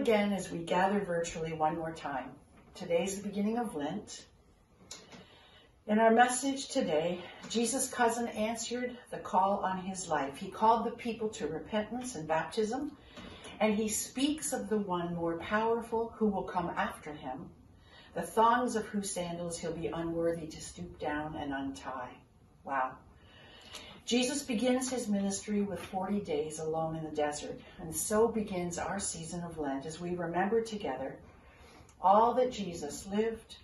Again as we gather virtually one more time. Today's the beginning of Lent. In our message today, Jesus' cousin answered the call on his life. He called the people to repentance and baptism, and he speaks of the one more powerful who will come after him, the thongs of whose sandals he'll be unworthy to stoop down and untie. Wow. Jesus begins his ministry with 40 days alone in the desert, and so begins our season of Lent as we remember together all that Jesus lived,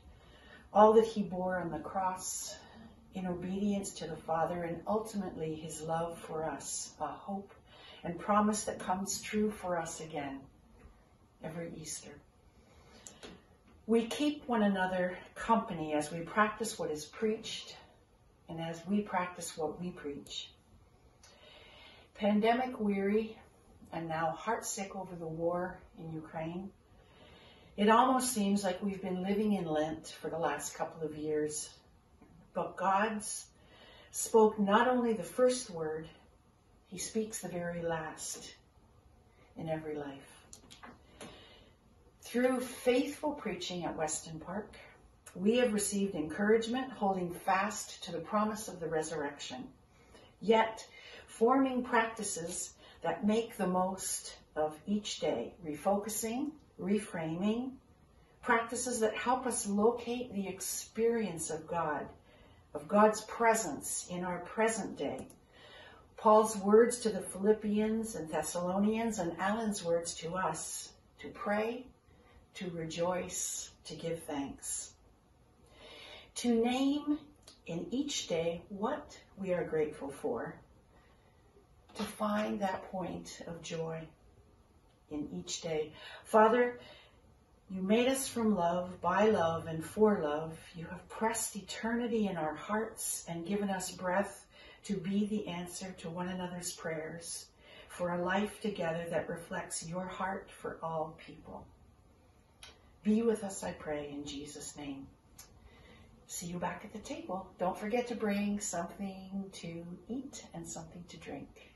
all that he bore on the cross in obedience to the Father, and ultimately his love for us, a hope and promise that comes true for us again every Easter. We keep one another company as we practice what is preached and as we practice what we preach. Pandemic weary and now heartsick over the war in Ukraine, it almost seems like we've been living in Lent for the last couple of years. But God's spoke not only the first word, he speaks the very last in every life. Through faithful preaching at Weston Park, we have received encouragement holding fast to the promise of the resurrection, yet forming practices that make the most of each day, refocusing, reframing, practices that help us locate the experience of God, of God's presence in our present day. Paul's words to the Philippians and Thessalonians, and Alan's words to us to pray, to rejoice, to give thanks to name in each day what we are grateful for, to find that point of joy in each day. Father, you made us from love, by love, and for love. You have pressed eternity in our hearts and given us breath to be the answer to one another's prayers for a life together that reflects your heart for all people. Be with us, I pray, in Jesus' name. See you back at the table. Don't forget to bring something to eat and something to drink.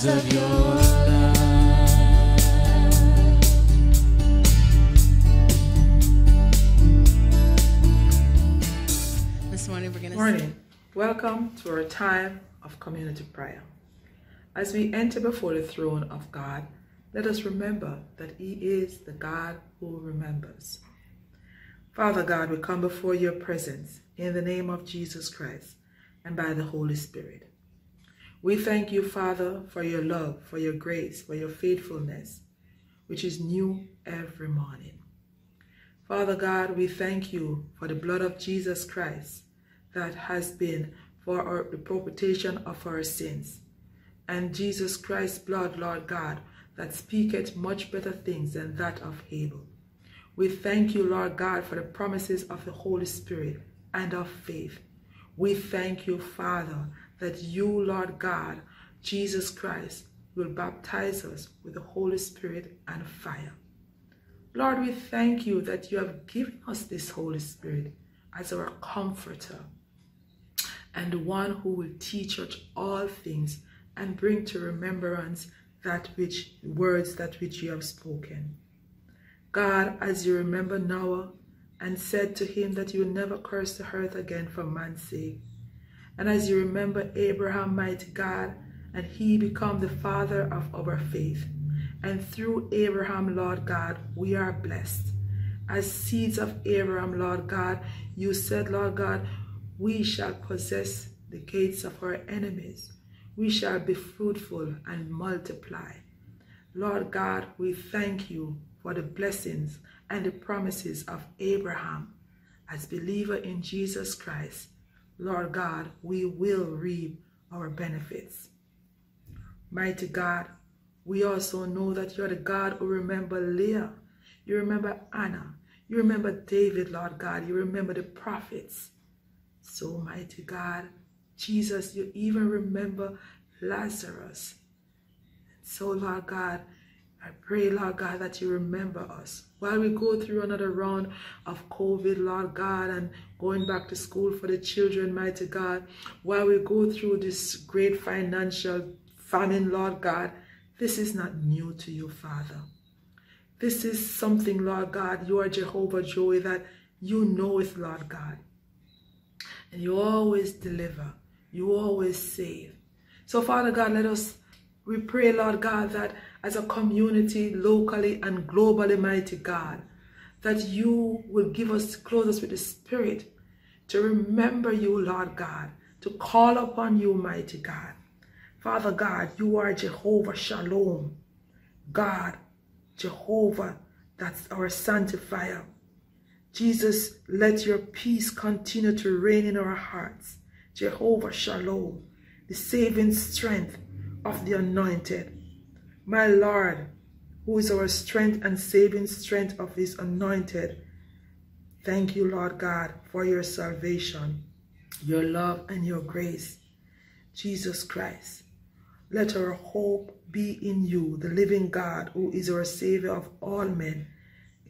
Because of your love. This morning we're going to Morning. Welcome to our time of community prayer. As we enter before the throne of God, let us remember that He is the God who remembers. Father God, we come before your presence in the name of Jesus Christ and by the Holy Spirit. We thank you, Father, for your love, for your grace, for your faithfulness, which is new every morning. Father God, we thank you for the blood of Jesus Christ that has been for our, the propitiation of our sins. And Jesus Christ's blood, Lord God, that speaketh much better things than that of Abel. We thank you, Lord God, for the promises of the Holy Spirit and of faith. We thank you, Father, that you, Lord God, Jesus Christ, will baptize us with the Holy Spirit and fire. Lord, we thank you that you have given us this Holy Spirit as our comforter and the one who will teach us all things and bring to remembrance that which words that which you have spoken. God, as you remember Noah and said to him that you will never curse the earth again for man's sake, and as you remember Abraham, mighty God, and he become the father of our faith. And through Abraham, Lord God, we are blessed. As seeds of Abraham, Lord God, you said, Lord God, we shall possess the gates of our enemies. We shall be fruitful and multiply. Lord God, we thank you for the blessings and the promises of Abraham. As believer in Jesus Christ, Lord God, we will reap our benefits. Mighty God, we also know that you're the God who remember Leah. You remember Anna. You remember David, Lord God. You remember the prophets. So, mighty God, Jesus, you even remember Lazarus. So, Lord God, I pray, Lord God, that you remember us. While we go through another round of COVID, Lord God, and going back to school for the children, mighty God, while we go through this great financial famine, Lord God, this is not new to you, Father. This is something, Lord God, you are Jehovah Jireh, that you know it, Lord God. And you always deliver. You always save. So, Father God, let us, we pray, Lord God, that as a community, locally and globally, mighty God, that you will give us, clothe us with the Spirit to remember you, Lord God, to call upon you, mighty God. Father God, you are Jehovah Shalom. God, Jehovah, that's our sanctifier. Jesus, let your peace continue to reign in our hearts. Jehovah Shalom, the saving strength of the anointed. My Lord, who is our strength and saving strength of his anointed. Thank you, Lord God, for your salvation, your love, and your grace. Jesus Christ, let our hope be in you, the living God, who is our Savior of all men,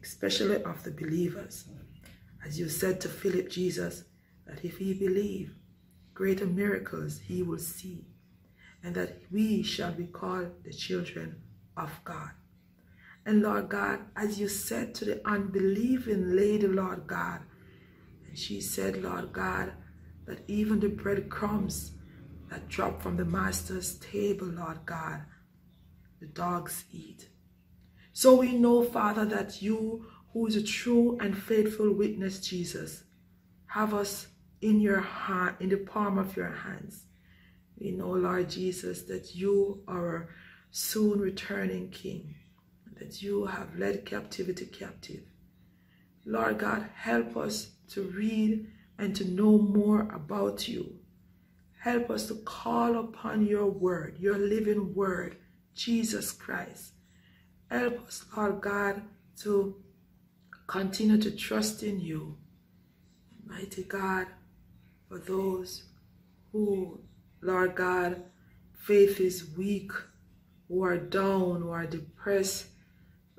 especially of the believers. As you said to Philip, Jesus, that if he believe, greater miracles he will see, and that we shall be called the children of God. And Lord God, as you said to the unbelieving lady, Lord God, and she said, Lord God, that even the breadcrumbs that drop from the master's table, Lord God, the dogs eat. So we know, Father, that you, who is a true and faithful witness, Jesus, have us in your heart, in the palm of your hands. We know, Lord Jesus, that you are a soon returning King, that you have led captivity captive. Lord God, help us to read and to know more about you. Help us to call upon your word, your living word, Jesus Christ. Help us, Lord God, to continue to trust in you. Mighty God, for those who, Lord God, faith is weak, who are down, who are depressed.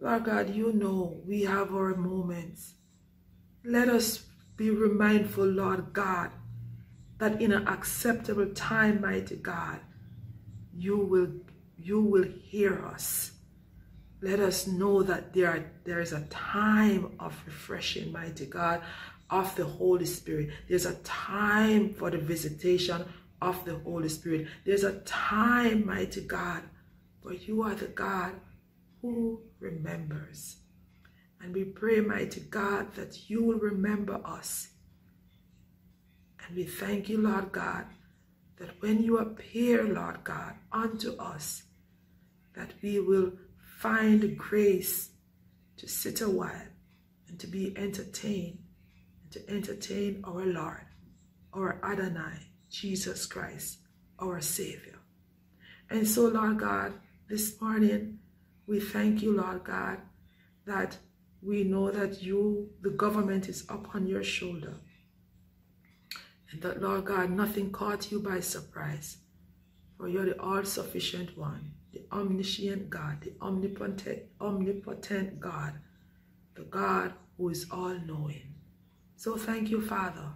Lord God, you know we have our moments. Let us be remindful, Lord God, that in an acceptable time, mighty God, you will you will hear us. Let us know that there, are, there is a time of refreshing, mighty God, of the Holy Spirit. There's a time for the visitation of the Holy Spirit. There's a time, mighty God, for you are the God who remembers. And we pray, mighty God, that you will remember us. And we thank you, Lord God, that when you appear, Lord God, unto us, that we will find grace to sit a while and to be entertained and to entertain our Lord, our Adonai, Jesus Christ, our Savior. And so, Lord God, this morning we thank you, Lord God, that we know that you, the government, is upon your shoulder. And that, Lord God, nothing caught you by surprise, for you're the all sufficient one the omniscient God, the omnipotent, omnipotent God, the God who is all knowing. So thank you, Father,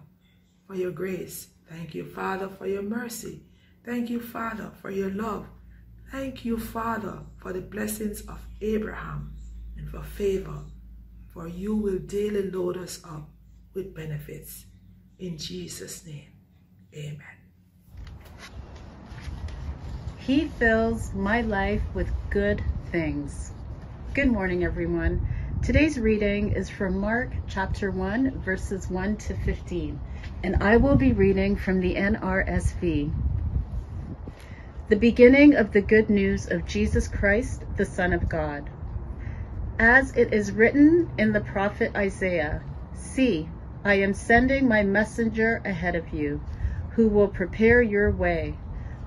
for your grace. Thank you, Father, for your mercy. Thank you, Father, for your love. Thank you, Father, for the blessings of Abraham and for favor, for you will daily load us up with benefits. In Jesus' name, amen. He fills my life with good things. Good morning, everyone. Today's reading is from Mark chapter 1, verses 1 to 15, and I will be reading from the NRSV. The beginning of the good news of Jesus Christ, the Son of God. As it is written in the prophet Isaiah, See, I am sending my messenger ahead of you, who will prepare your way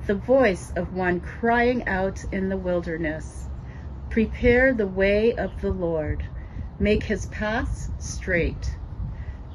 the voice of one crying out in the wilderness, Prepare the way of the Lord, make his paths straight.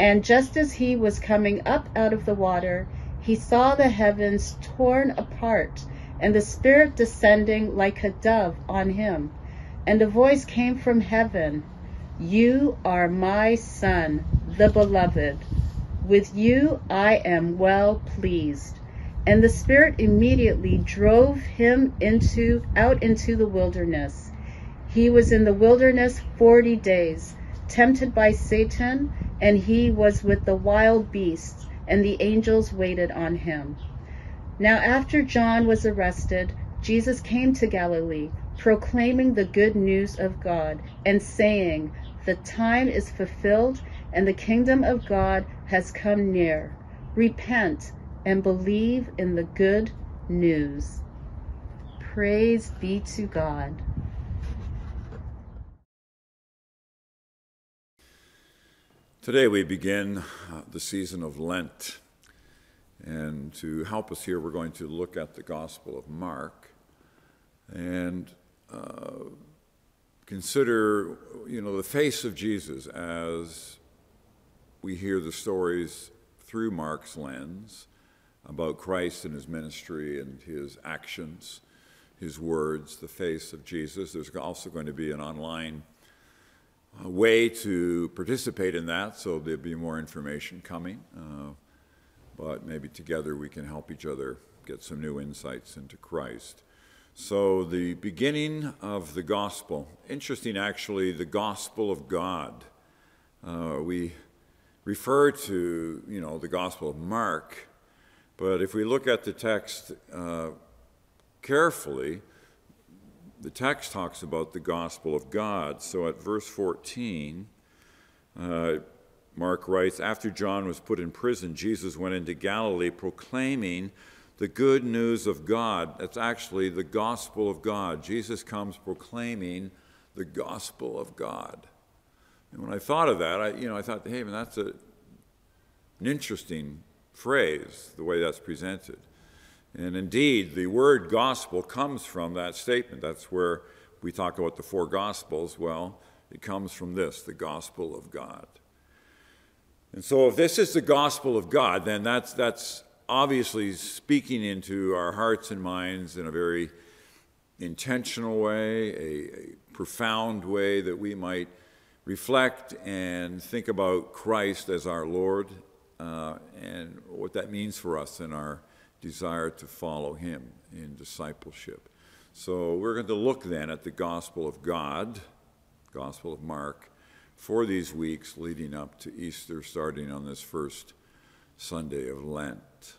And just as he was coming up out of the water, he saw the heavens torn apart and the Spirit descending like a dove on him. And a voice came from heaven You are my Son, the Beloved. With you I am well pleased. And the Spirit immediately drove him into out into the wilderness. He was in the wilderness forty days, tempted by Satan, and he was with the wild beasts, and the angels waited on him. Now after John was arrested, Jesus came to Galilee, proclaiming the good news of God, and saying, The time is fulfilled, and the kingdom of God has come near. Repent and believe in the good news. Praise be to God. Today we begin uh, the season of Lent. And to help us here, we're going to look at the Gospel of Mark and uh, consider, you know, the face of Jesus as we hear the stories through Mark's lens about Christ and his ministry and his actions, his words, the face of Jesus. There's also going to be an online a way to participate in that, so there'll be more information coming. Uh, but maybe together we can help each other get some new insights into Christ. So, the beginning of the gospel, interesting actually, the gospel of God. Uh, we refer to, you know, the gospel of Mark, but if we look at the text uh, carefully, the text talks about the gospel of God. So at verse 14, uh, Mark writes After John was put in prison, Jesus went into Galilee proclaiming the good news of God. That's actually the gospel of God. Jesus comes proclaiming the gospel of God. And when I thought of that, I, you know, I thought, hey, man, that's a, an interesting phrase, the way that's presented. And indeed, the word gospel comes from that statement. That's where we talk about the four gospels. Well, it comes from this the gospel of God. And so, if this is the gospel of God, then that's, that's obviously speaking into our hearts and minds in a very intentional way, a, a profound way that we might reflect and think about Christ as our Lord uh, and what that means for us in our desire to follow him in discipleship. So we're going to look then at the gospel of God, gospel of Mark, for these weeks leading up to Easter, starting on this first Sunday of Lent.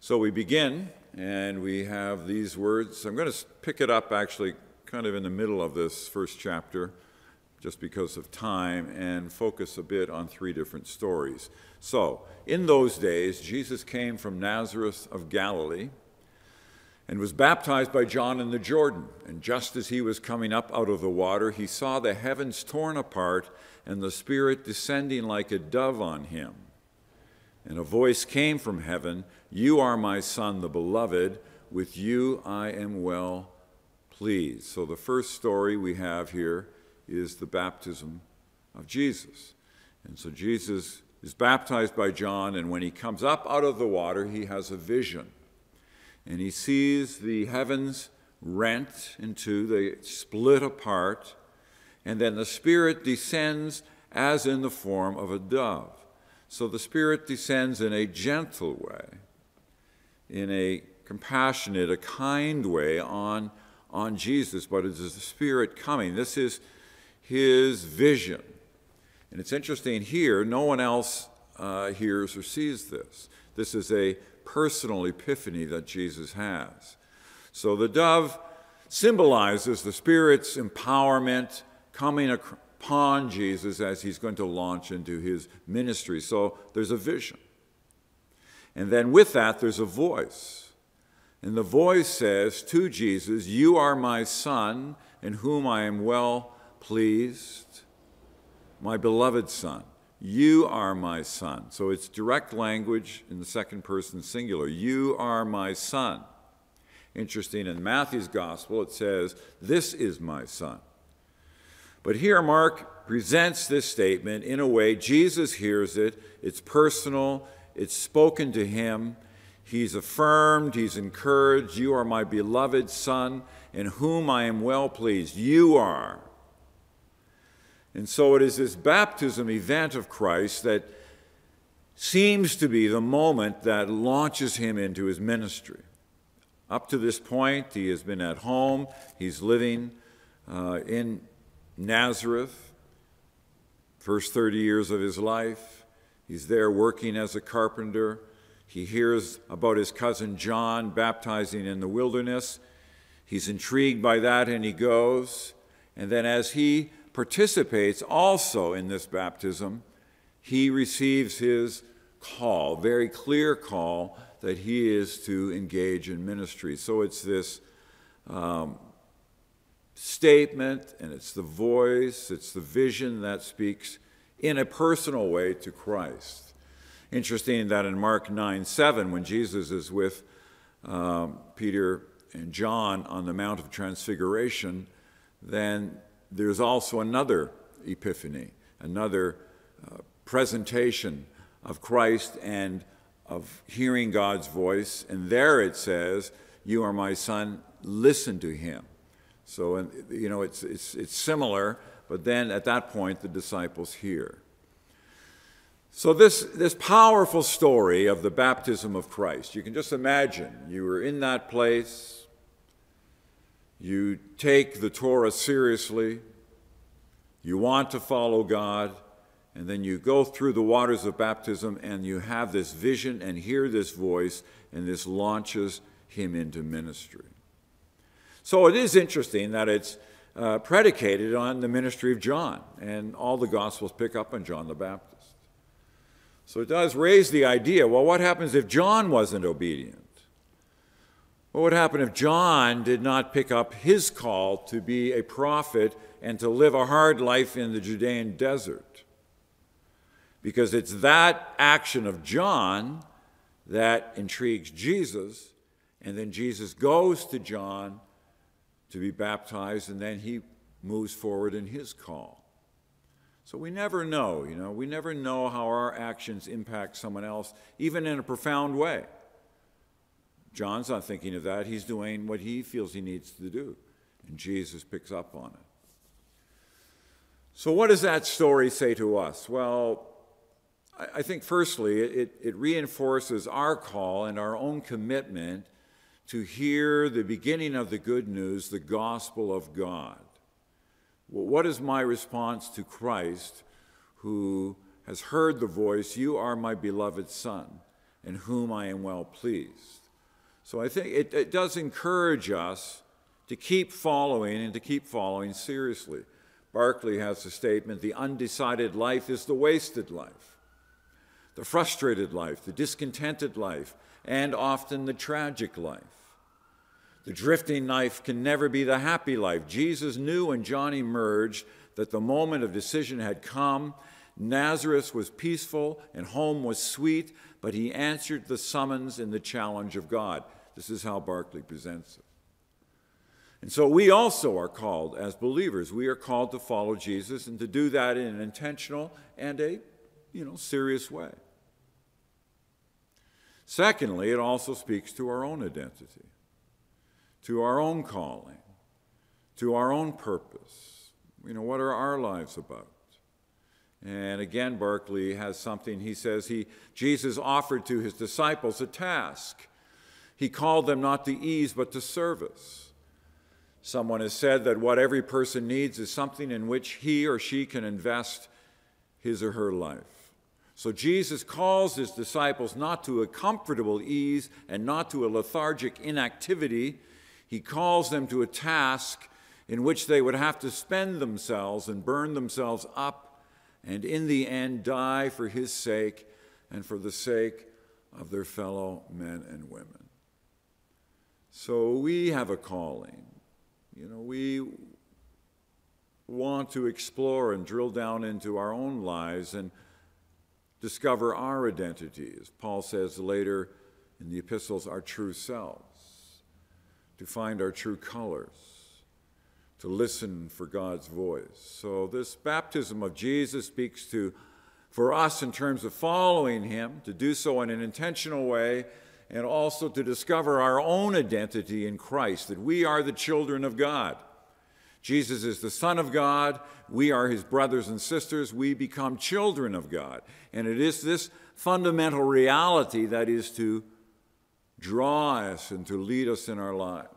So we begin, and we have these words. I'm going to pick it up actually kind of in the middle of this first chapter, just because of time, and focus a bit on three different stories. So, in those days, Jesus came from Nazareth of Galilee and was baptized by John in the Jordan. And just as he was coming up out of the water, he saw the heavens torn apart and the Spirit descending like a dove on him. And a voice came from heaven You are my Son, the beloved. With you I am well pleased. So, the first story we have here is the baptism of Jesus. And so, Jesus is baptized by John, and when he comes up out of the water, he has a vision. And he sees the heavens rent in two, they split apart, and then the Spirit descends as in the form of a dove. So the Spirit descends in a gentle way, in a compassionate, a kind way on, on Jesus, but it is the Spirit coming. This is his vision. And it's interesting here, no one else uh, hears or sees this. This is a personal epiphany that Jesus has. So the dove symbolizes the Spirit's empowerment coming upon Jesus as he's going to launch into his ministry. So there's a vision. And then with that, there's a voice. And the voice says to Jesus, You are my Son, in whom I am well pleased my beloved Son. You are my Son. So it's direct language in the second person singular. You are my Son. Interesting, in Matthew's Gospel, it says, This is my Son. But here, Mark presents this statement in a way Jesus hears it, it's personal, it's spoken to him. He's affirmed, he's encouraged. You are my beloved Son, in whom I am well pleased. You are. And so it is this baptism event of Christ that seems to be the moment that launches him into his ministry. Up to this point, he has been at home, he's living uh, in Nazareth, first 30 years of his life. He's there working as a carpenter. He hears about his cousin John baptizing in the wilderness. He's intrigued by that and he goes. And then, as he participates also in this baptism, he receives his call, very clear call that he is to engage in ministry. So it's this um, statement, and it's the voice, it's the vision that speaks in a personal way to Christ. Interesting that in Mark 9 7, when Jesus is with um, Peter and John on the Mount of Transfiguration, then there's also another epiphany, another uh, presentation of Christ and of hearing God's voice. And there it says, You are my son, listen to him. So, and, you know, it's, it's, it's similar, but then at that point, the disciples hear. So, this, this powerful story of the baptism of Christ, you can just imagine you were in that place, you take the Torah seriously, you want to follow God, and then you go through the waters of baptism and you have this vision and hear this voice, and this launches him into ministry. So it is interesting that it's uh, predicated on the ministry of John, and all the Gospels pick up on John the Baptist. So it does raise the idea well, what happens if John wasn't obedient? What would happen if John did not pick up his call to be a prophet and to live a hard life in the Judean desert? Because it's that action of John that intrigues Jesus, and then Jesus goes to John to be baptized, and then he moves forward in his call. So we never know, you know, we never know how our actions impact someone else, even in a profound way. John's not thinking of that. He's doing what he feels he needs to do, and Jesus picks up on it. So, what does that story say to us? Well, I think firstly, it, it reinforces our call and our own commitment to hear the beginning of the good news, the gospel of God. What is my response to Christ who has heard the voice, You are my beloved Son, in whom I am well pleased? So I think it, it does encourage us to keep following and to keep following seriously. Barclay has a statement the undecided life is the wasted life, the frustrated life, the discontented life, and often the tragic life. The drifting life can never be the happy life. Jesus knew when John emerged that the moment of decision had come. Nazareth was peaceful and home was sweet, but he answered the summons and the challenge of God. This is how Barclay presents it. And so we also are called as believers. We are called to follow Jesus and to do that in an intentional and a, you know, serious way. Secondly, it also speaks to our own identity to our own calling, to our own purpose. You know, what are our lives about? And again, Barclay has something he says he Jesus offered to his disciples a task. He called them not to ease but to service. Someone has said that what every person needs is something in which he or she can invest his or her life. So Jesus calls his disciples not to a comfortable ease and not to a lethargic inactivity, he calls them to a task in which they would have to spend themselves and burn themselves up and in the end die for his sake and for the sake of their fellow men and women. So we have a calling. You know, we want to explore and drill down into our own lives and discover our identity, as Paul says later in the epistles, our true selves to find our true colors, to listen for God's voice. So, this baptism of Jesus speaks to, for us, in terms of following Him, to do so in an intentional way, and also to discover our own identity in Christ, that we are the children of God. Jesus is the Son of God. We are his brothers and sisters. We become children of God. And it is this fundamental reality that is to draw us and to lead us in our lives.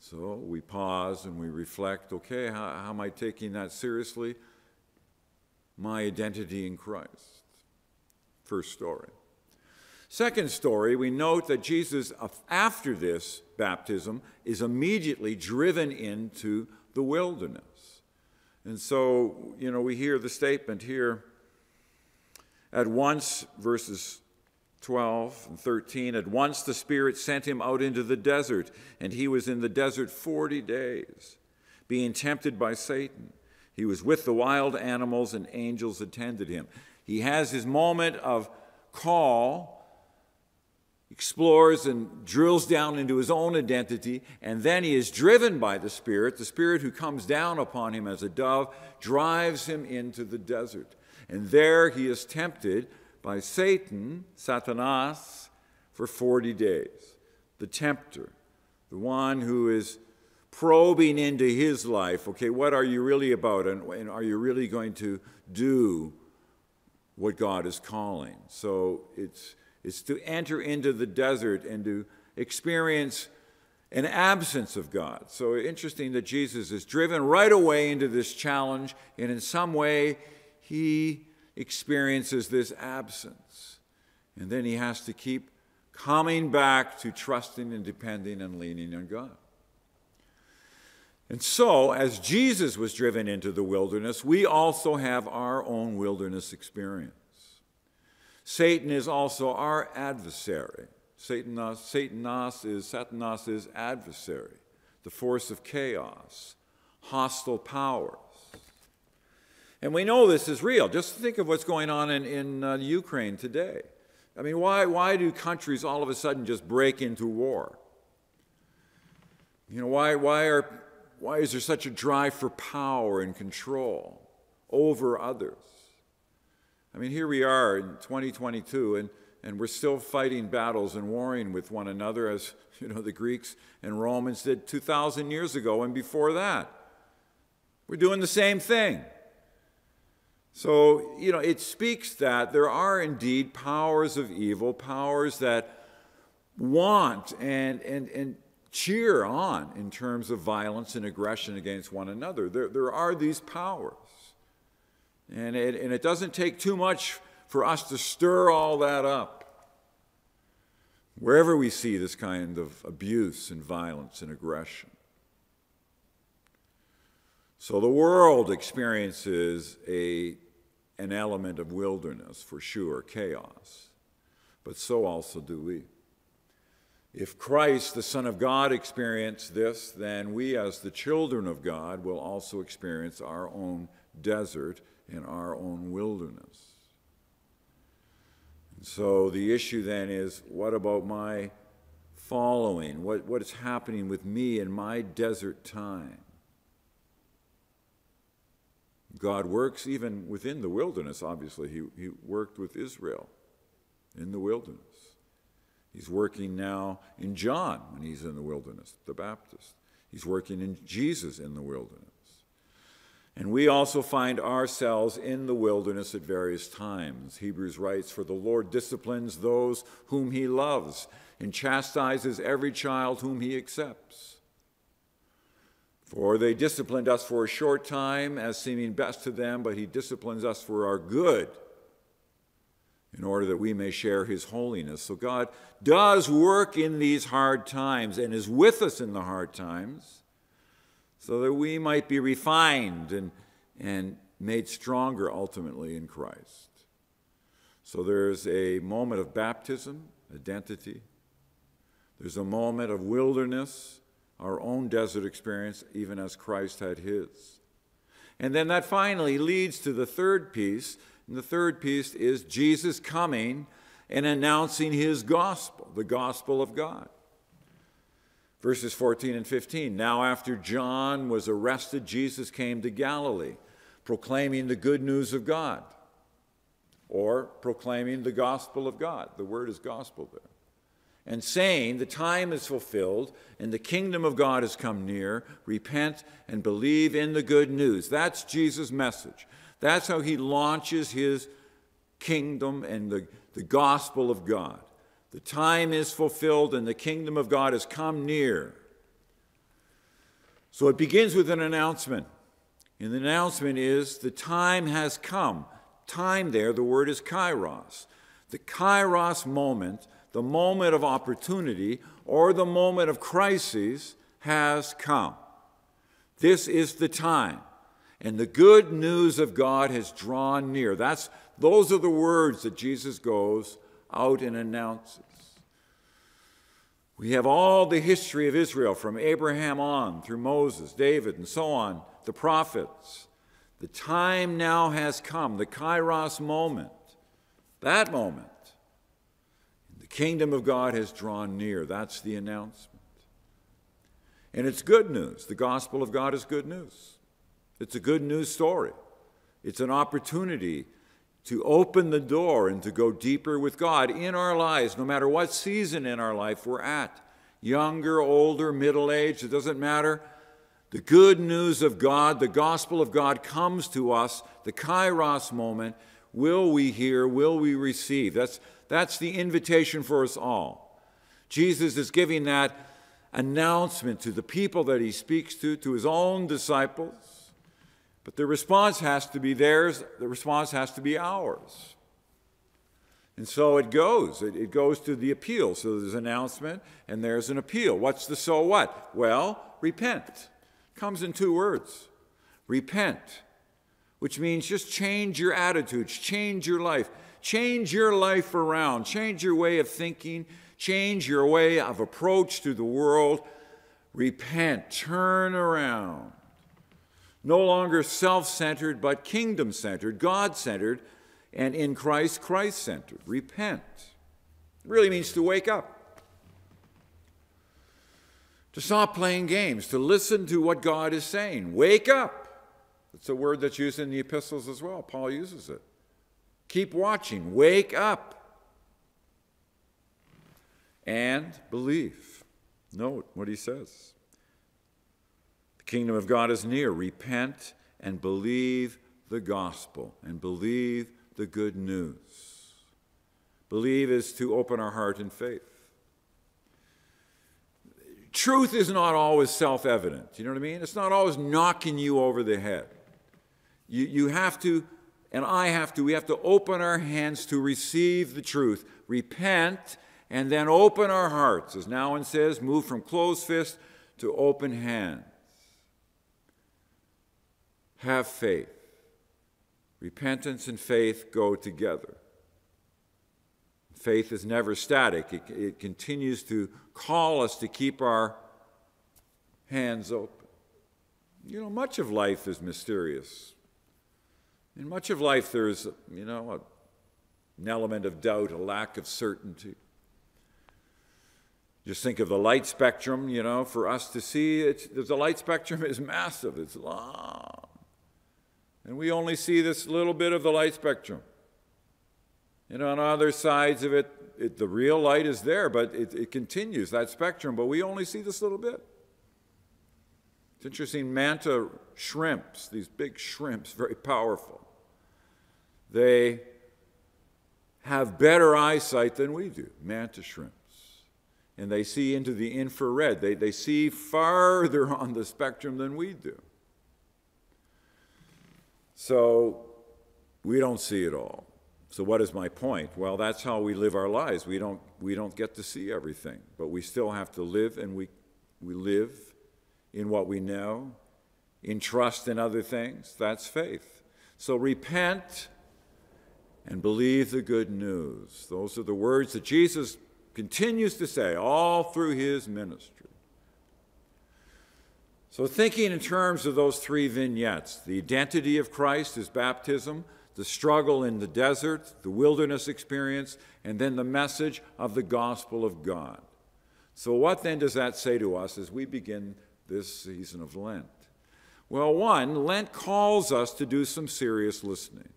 So we pause and we reflect okay, how, how am I taking that seriously? My identity in Christ. First story. Second story, we note that Jesus, after this baptism, is immediately driven into the wilderness. And so, you know, we hear the statement here at once, verses 12 and 13, at once the Spirit sent him out into the desert, and he was in the desert 40 days, being tempted by Satan. He was with the wild animals, and angels attended him. He has his moment of call, explores and drills down into his own identity, and then he is driven by the Spirit. The Spirit who comes down upon him as a dove drives him into the desert. And there he is tempted by Satan, Satanas, for 40 days. The tempter, the one who is probing into his life. Okay, what are you really about? And, and are you really going to do what God is calling? So it's, it's to enter into the desert and to experience an absence of God. So interesting that Jesus is driven right away into this challenge, and in some way, he experiences this absence. And then he has to keep coming back to trusting and depending and leaning on God. And so, as Jesus was driven into the wilderness, we also have our own wilderness experience. Satan is also our adversary. Satanas, Satanas is Satanas is adversary, the force of chaos, hostile powers. And we know this is real. Just think of what's going on in, in uh, Ukraine today. I mean, why, why do countries all of a sudden just break into war? You know, why, why, are, why is there such a drive for power and control over others? I mean, here we are in 2022, and, and we're still fighting battles and warring with one another as, you know, the Greeks and Romans did 2,000 years ago and before that. We're doing the same thing. So, you know, it speaks that there are indeed powers of evil, powers that want and, and, and cheer on in terms of violence and aggression against one another. There, there are these powers. And it, and it doesn't take too much for us to stir all that up. Wherever we see this kind of abuse and violence and aggression. So the world experiences a, an element of wilderness, for sure, chaos. But so also do we. If Christ, the Son of God, experienced this, then we, as the children of God, will also experience our own desert in our own wilderness. And so the issue then is what about my following? What, what is happening with me in my desert time? God works even within the wilderness, obviously. He, he worked with Israel in the wilderness. He's working now in John when he's in the wilderness, the Baptist. He's working in Jesus in the wilderness. And we also find ourselves in the wilderness at various times. Hebrews writes, For the Lord disciplines those whom he loves and chastises every child whom he accepts. For they disciplined us for a short time as seeming best to them, but he disciplines us for our good in order that we may share his holiness. So God does work in these hard times and is with us in the hard times so that we might be refined and, and made stronger ultimately in Christ. So there's a moment of baptism, identity. There's a moment of wilderness, our own desert experience, even as Christ had his. And then that finally leads to the third piece. And the third piece is Jesus coming and announcing his gospel, the gospel of God. Verses 14 and 15. Now, after John was arrested, Jesus came to Galilee, proclaiming the good news of God, or proclaiming the gospel of God. The word is gospel there and saying, The time is fulfilled and the kingdom of God has come near. Repent and believe in the good news. That's Jesus' message. That's how he launches his kingdom and the, the gospel of God. The time is fulfilled and the kingdom of God has come near. So it begins with an announcement. And the announcement is the time has come. Time there, the word is kairos. The kairos moment the moment of opportunity or the moment of crisis has come. This is the time. And the good news of God has drawn near. That's, those are the words that Jesus goes out and announces. We have all the history of Israel from Abraham on through Moses, David, and so on, the prophets. The time now has come, the kairos moment, that moment. The kingdom of God has drawn near. That's the announcement. And it's good news. The gospel of God is good news. It's a good news story. It's an opportunity to open the door and to go deeper with God in our lives, no matter what season in our life we're at younger, older, middle aged, it doesn't matter. The good news of God, the gospel of God comes to us, the kairos moment. Will we hear? Will we receive? That's, that's the invitation for us all. Jesus is giving that announcement to the people that he speaks to, to his own disciples. But the response has to be theirs, the response has to be ours. And so it goes. It, it, goes to the appeal. So there's an announcement and there's an appeal. What's the so what? Well, repent. Comes in two words repent, which means just change your attitudes, change your life, change your life around, change your way of thinking, change your way of approach to the world. Repent, turn around no longer self centered, but kingdom centered, God centered, and in Christ, Christ centered. Repent. It really means to wake up, to stop playing games, to listen to what God is saying. Wake up. It's a word that's used in the epistles as well. Paul uses it. Keep watching. Wake up. And believe. Note what he says kingdom of God is near. Repent and believe the gospel and believe the good news. Believe is to open our heart in faith. Truth is not always self evident. You know what I mean? It's not always knocking you over the head. You, you have to, and I have to, we have to open our hands to receive the truth, repent, and then open our hearts. As Nouwen says, move from closed fist to open hand have faith. Repentance and faith go together. Faith is never static, it, it continues to call us to keep our hands open. You know, much of life is mysterious. In much of life, there's, you know, a, an element of doubt, a lack of certainty. Just think of the light spectrum, you know, for us to see, it's, the light spectrum is massive, it's long. And we only see this little bit of the light spectrum. And on other sides of it, it the real light is there, but it, it continues, that spectrum, but we only see this little bit. It's interesting, mantis shrimps, these big shrimps, very powerful. They have better eyesight than we do, mantis shrimps. And they see into the infrared. They, they see farther on the spectrum than we do. So we don't see it all. So what is my point? Well, that's how we live our lives. We don't we don't get to see everything, but we still have to live and we we live in what we know, in trust in other things. That's faith. So repent and believe the good news. Those are the words that Jesus continues to say all through his ministry. So, thinking in terms of those three vignettes the identity of Christ, his baptism, the struggle in the desert, the wilderness experience, and then the message of the gospel of God. So, what then does that say to us as we begin this season of Lent? Well, one, Lent calls us to do some serious listening.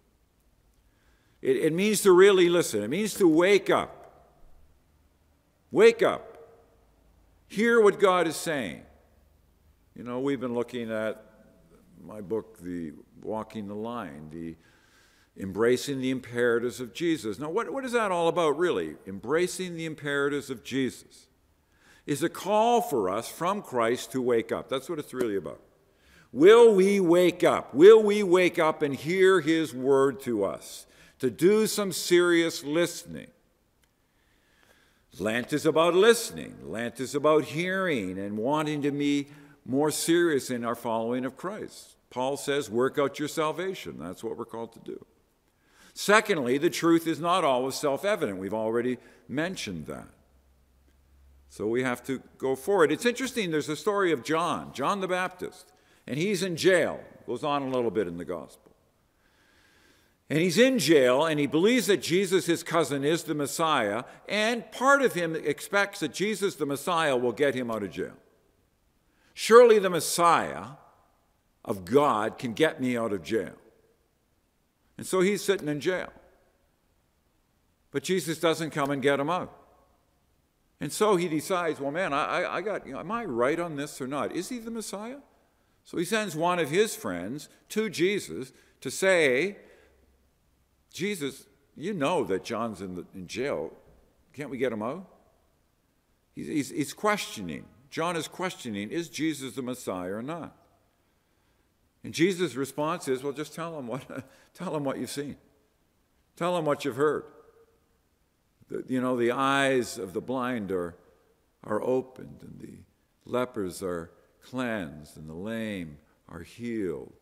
It, it means to really listen, it means to wake up. Wake up. Hear what God is saying. You know, we've been looking at my book, The Walking the Line, the embracing the imperatives of Jesus. Now, what, what is that all about, really? Embracing the imperatives of Jesus is a call for us from Christ to wake up. That's what it's really about. Will we wake up? Will we wake up and hear his word to us? To do some serious listening. Lent is about listening. Lent is about hearing and wanting to be more serious in our following of Christ. Paul says, work out your salvation. That's what we're called to do. Secondly, the truth is not always self evident. We've already mentioned that. So we have to go forward. It's interesting, there's a story of John, John the Baptist, and he's in jail. Goes on a little bit in the gospel. And he's in jail, and he believes that Jesus, his cousin, is the Messiah, and part of him expects that Jesus, the Messiah, will get him out of jail. Surely the Messiah of God can get me out of jail. And so he's sitting in jail. But Jesus doesn't come and get him out. And so he decides, well, man, I, I got, you know, am I right on this or not? Is he the Messiah? So he sends one of his friends to Jesus to say, Jesus, you know that John's in, the, in jail. Can't we get him out? He's, he's, he's questioning. John is questioning, is Jesus the Messiah or not? And Jesus' response is, well, just tell him what, tell him what you've seen. Tell him what you've heard. The, you know, the eyes of the blind are, are opened, and the lepers are cleansed, and the lame are healed.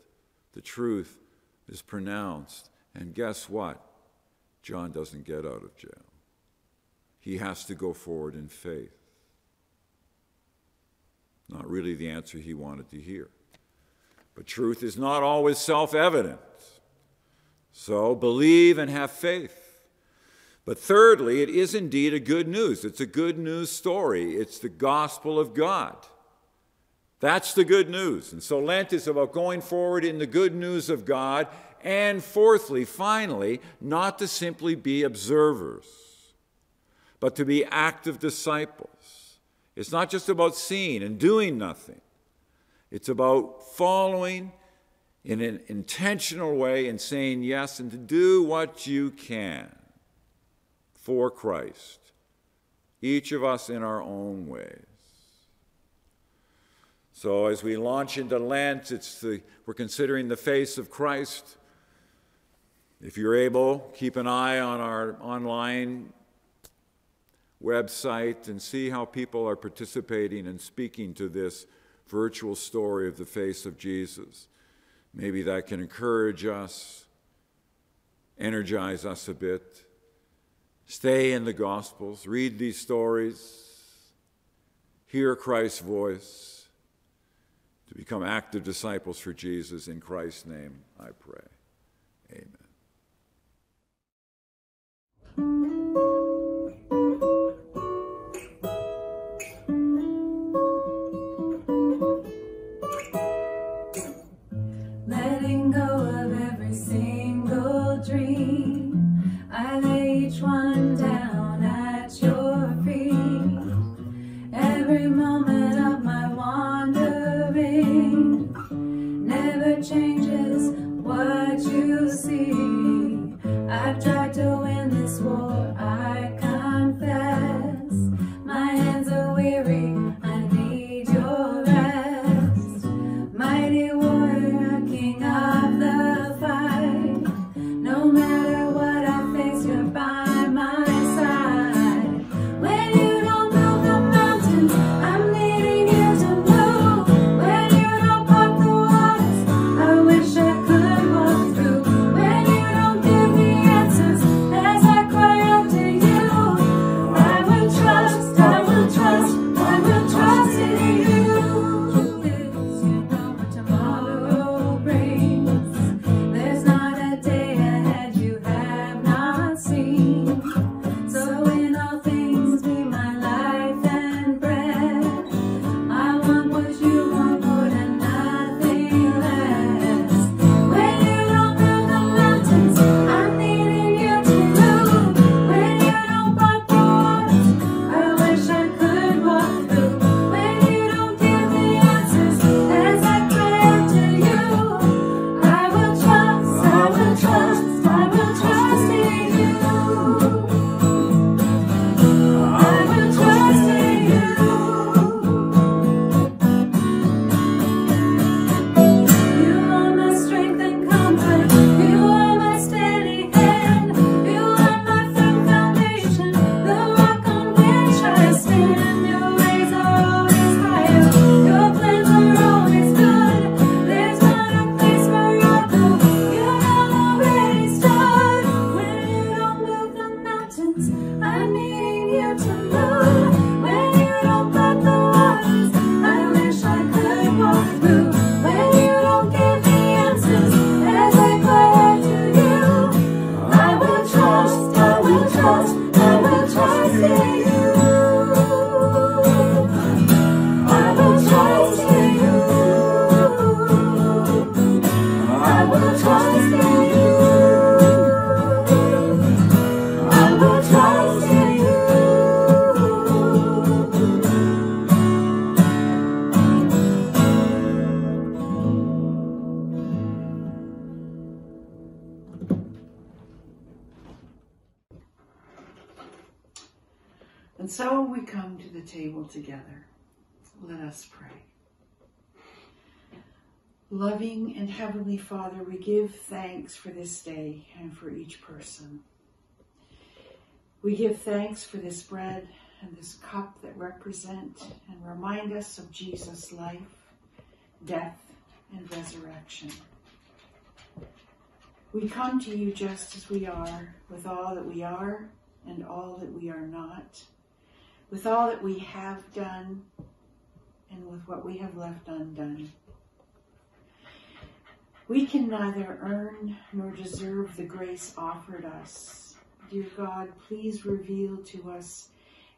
The truth is pronounced. And guess what? John doesn't get out of jail. He has to go forward in faith. Not really the answer he wanted to hear. But truth is not always self evident. So believe and have faith. But thirdly, it is indeed a good news. It's a good news story. It's the gospel of God. That's the good news. And so Lent is about going forward in the good news of God. And fourthly, finally, not to simply be observers, but to be active disciples. It's not just about seeing and doing nothing, it's about following in an intentional way and saying yes and to do what you can for Christ, each of us in our own ways. So, as we launch into Lent, it's the, we're considering the face of Christ. If you're able, keep an eye on our online website and see how people are participating and speaking to this virtual story of the face of Jesus. Maybe that can encourage us, energize us a bit. Stay in the Gospels, read these stories, hear Christ's voice, to become active disciples for Jesus. In Christ's name, I pray. Amen. Loving and Heavenly Father, we give thanks for this day and for each person. We give thanks for this bread and this cup that represent and remind us of Jesus' life, death, and resurrection. We come to you just as we are, with all that we are and all that we are not with all that we have done and with what we have left undone. We can neither earn nor deserve the grace offered us. Dear God, please reveal to us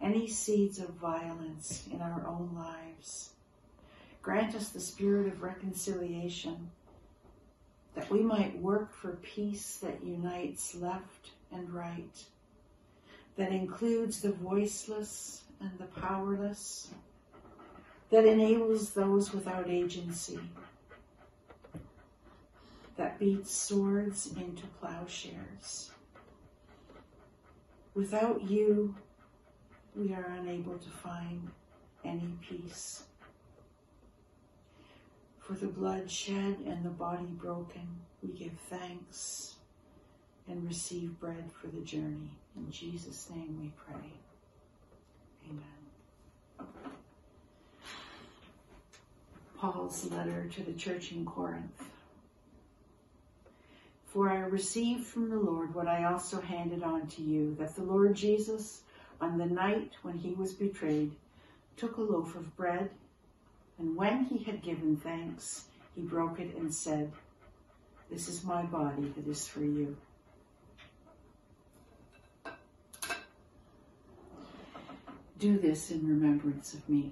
any seeds of violence in our own lives. Grant us the spirit of reconciliation that we might work for peace that unites left and right, that includes the voiceless and the powerless, that enables those without agency, that beats swords into plowshares. Without you, we are unable to find any peace. For the blood shed and the body broken, we give thanks and receive bread for the journey. In Jesus' name we pray. Amen. Paul's letter to the church in Corinth. For I received from the Lord what I also handed on to you, that the Lord Jesus, on the night when he was betrayed, took a loaf of bread, and when he had given thanks, he broke it and said, This is my body that is for you. Do this in remembrance of me.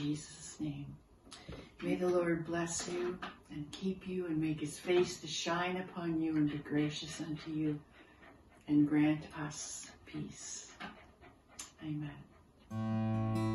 Jesus' name. May the Lord bless you and keep you and make his face to shine upon you and be gracious unto you and grant us peace. Amen.